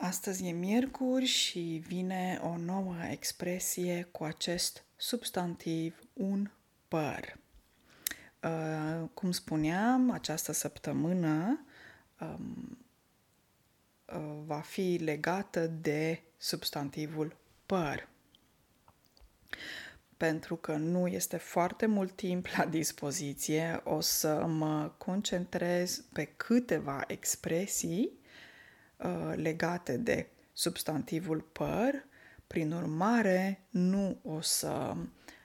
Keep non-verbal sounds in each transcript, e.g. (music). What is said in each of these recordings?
Astăzi e miercuri și vine o nouă expresie cu acest substantiv un păr. Uh, cum spuneam, această săptămână um, uh, va fi legată de substantivul păr. Pentru că nu este foarte mult timp la dispoziție, o să mă concentrez pe câteva expresii Uh, legate de substantivul păr, prin urmare nu o să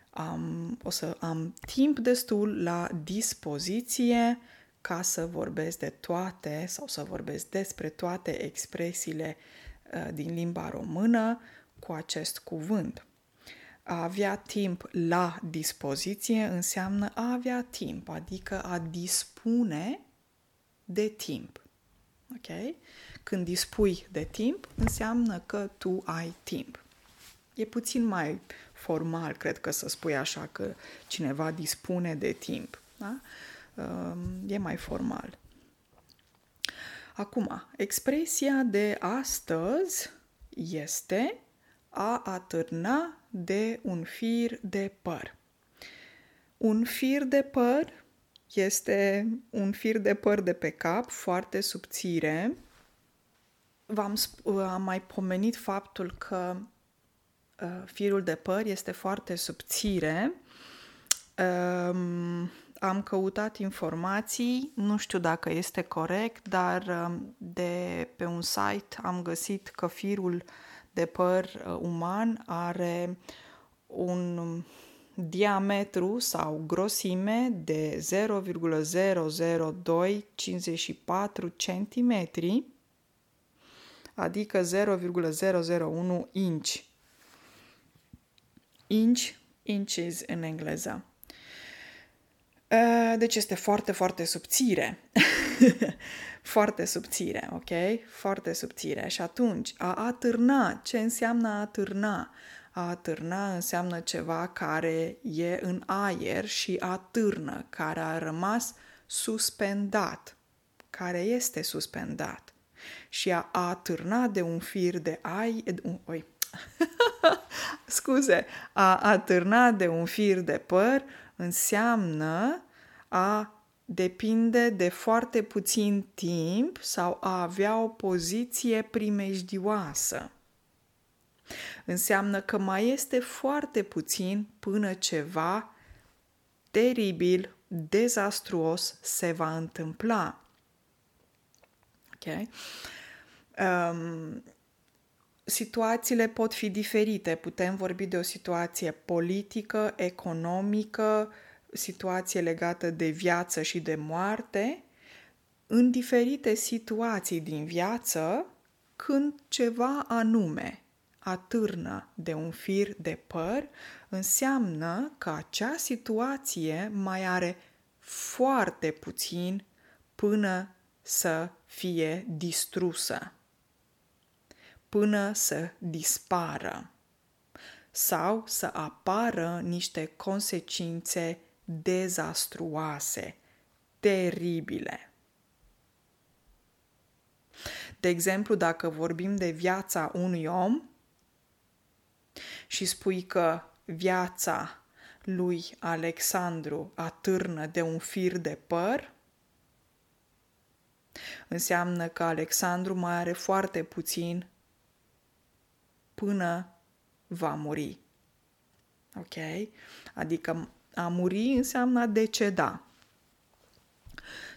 am, o să am timp destul la dispoziție ca să vorbesc de toate sau să vorbesc despre toate expresiile uh, din limba română cu acest cuvânt. A avea timp la dispoziție înseamnă a avea timp, adică a dispune de timp. Ok? Când dispui de timp, înseamnă că tu ai timp. E puțin mai formal, cred că să spui așa, că cineva dispune de timp. Da? Um, e mai formal. Acum, expresia de astăzi este a atârna de un fir de păr. Un fir de păr este un fir de păr de pe cap, foarte subțire. V-am am mai pomenit faptul că uh, firul de păr este foarte subțire. Um, am căutat informații, nu știu dacă este corect, dar um, de pe un site am găsit că firul de păr uh, uman are un diametru sau grosime de 0,00254 cm, adică 0,001 inch. Inch, inches în engleză. Uh, deci este foarte, foarte subțire. (laughs) foarte subțire, ok? Foarte subțire. Și atunci, a atârna, ce înseamnă a atârna? A atârna înseamnă ceva care e în aer și atârnă, care a rămas suspendat, care este suspendat. Și a atârna de un fir de ai... Oi, (laughs) scuze, a atârna de un fir de păr înseamnă a depinde de foarte puțin timp sau a avea o poziție primejdioasă. Înseamnă că mai este foarte puțin până ceva teribil, dezastruos se va întâmpla. Ok? Um, situațiile pot fi diferite. Putem vorbi de o situație politică, economică, situație legată de viață și de moarte. În diferite situații din viață, când ceva anume atârnă de un fir de păr, înseamnă că acea situație mai are foarte puțin până să fie distrusă, până să dispară sau să apară niște consecințe dezastruoase, teribile. De exemplu, dacă vorbim de viața unui om, și spui că viața lui Alexandru atârnă de un fir de păr, înseamnă că Alexandru mai are foarte puțin până va muri. Ok? Adică a muri înseamnă a deceda.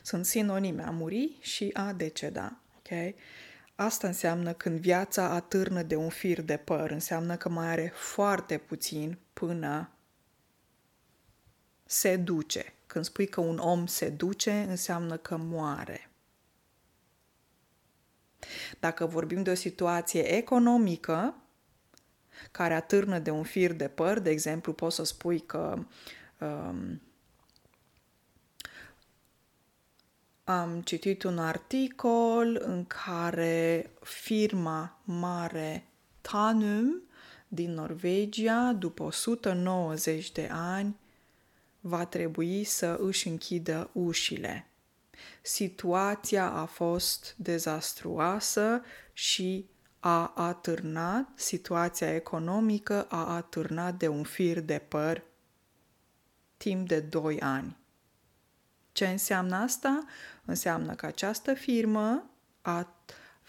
Sunt sinonime a muri și a deceda. Ok? Asta înseamnă când viața atârnă de un fir de păr, înseamnă că mai are foarte puțin până se duce. Când spui că un om se duce, înseamnă că moare. Dacă vorbim de o situație economică care atârnă de un fir de păr, de exemplu, poți să spui că um, am citit un articol în care firma mare Tanum din Norvegia, după 190 de ani, va trebui să își închidă ușile. Situația a fost dezastruoasă și a atârnat, situația economică a atârnat de un fir de păr timp de 2 ani. Ce înseamnă asta? Înseamnă că această firmă, a,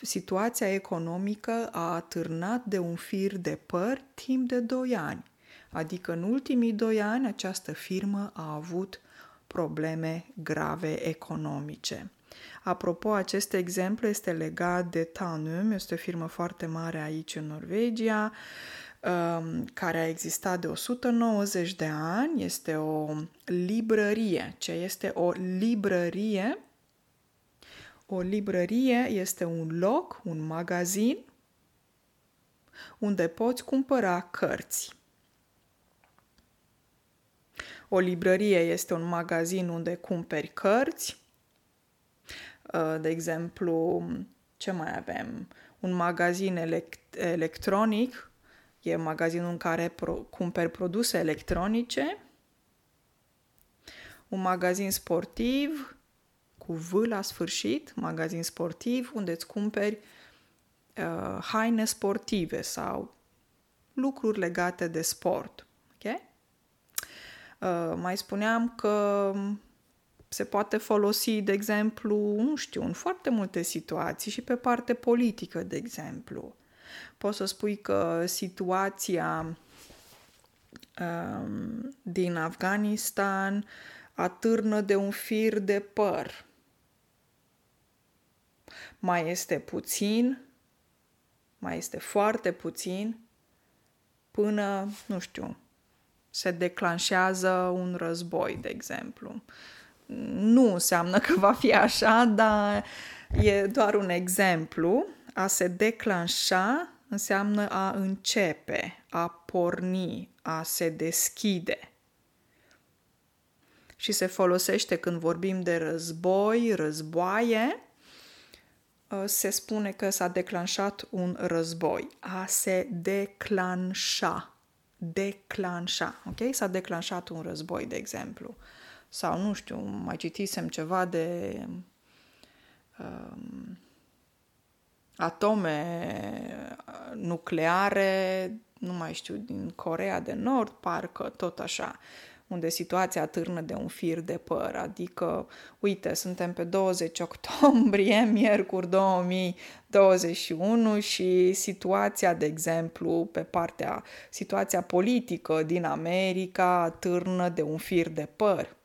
situația economică a atârnat de un fir de păr timp de 2 ani. Adică în ultimii 2 ani această firmă a avut probleme grave economice. Apropo, acest exemplu este legat de Tanum, este o firmă foarte mare aici în Norvegia, um, care a existat de 190 de ani. Este o librărie. Ce este o librărie? O librărie este un loc, un magazin, unde poți cumpăra cărți. O librărie este un magazin unde cumperi cărți, Uh, de exemplu, ce mai avem? Un magazin elect- electronic, e magazinul în care pro- cumperi produse electronice, un magazin sportiv, cu V la sfârșit, magazin sportiv, unde îți cumperi uh, haine sportive sau lucruri legate de sport. Okay? Uh, mai spuneam că se poate folosi, de exemplu, nu știu, în foarte multe situații și pe parte politică, de exemplu. Poți să spui că situația um, din Afganistan atârnă de un fir de păr. Mai este puțin, mai este foarte puțin, până, nu știu, se declanșează un război, de exemplu nu înseamnă că va fi așa, dar e doar un exemplu. A se declanșa înseamnă a începe, a porni, a se deschide. Și se folosește când vorbim de război, războaie, ă, se spune că s-a declanșat un război. A se declanșa. Declanșa. Ok? S-a declanșat un război, de exemplu sau nu știu, mai citisem ceva de um, atome nucleare, nu mai știu, din Corea de Nord, parcă tot așa, unde situația târnă de un fir de păr, adică, uite, suntem pe 20 octombrie, (laughs) miercuri 2021 și situația, de exemplu, pe partea, situația politică din America târnă de un fir de păr.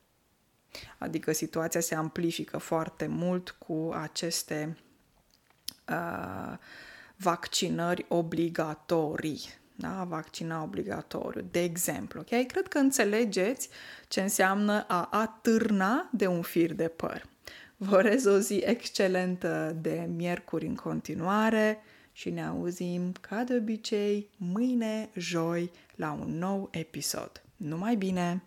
Adică situația se amplifică foarte mult cu aceste uh, vaccinări obligatorii. Da? Vaccina obligatoriu, de exemplu. Okay? Cred că înțelegeți ce înseamnă a atârna de un fir de păr. Vă urez o zi excelentă de miercuri în continuare și ne auzim ca de obicei mâine, joi, la un nou episod. Numai bine!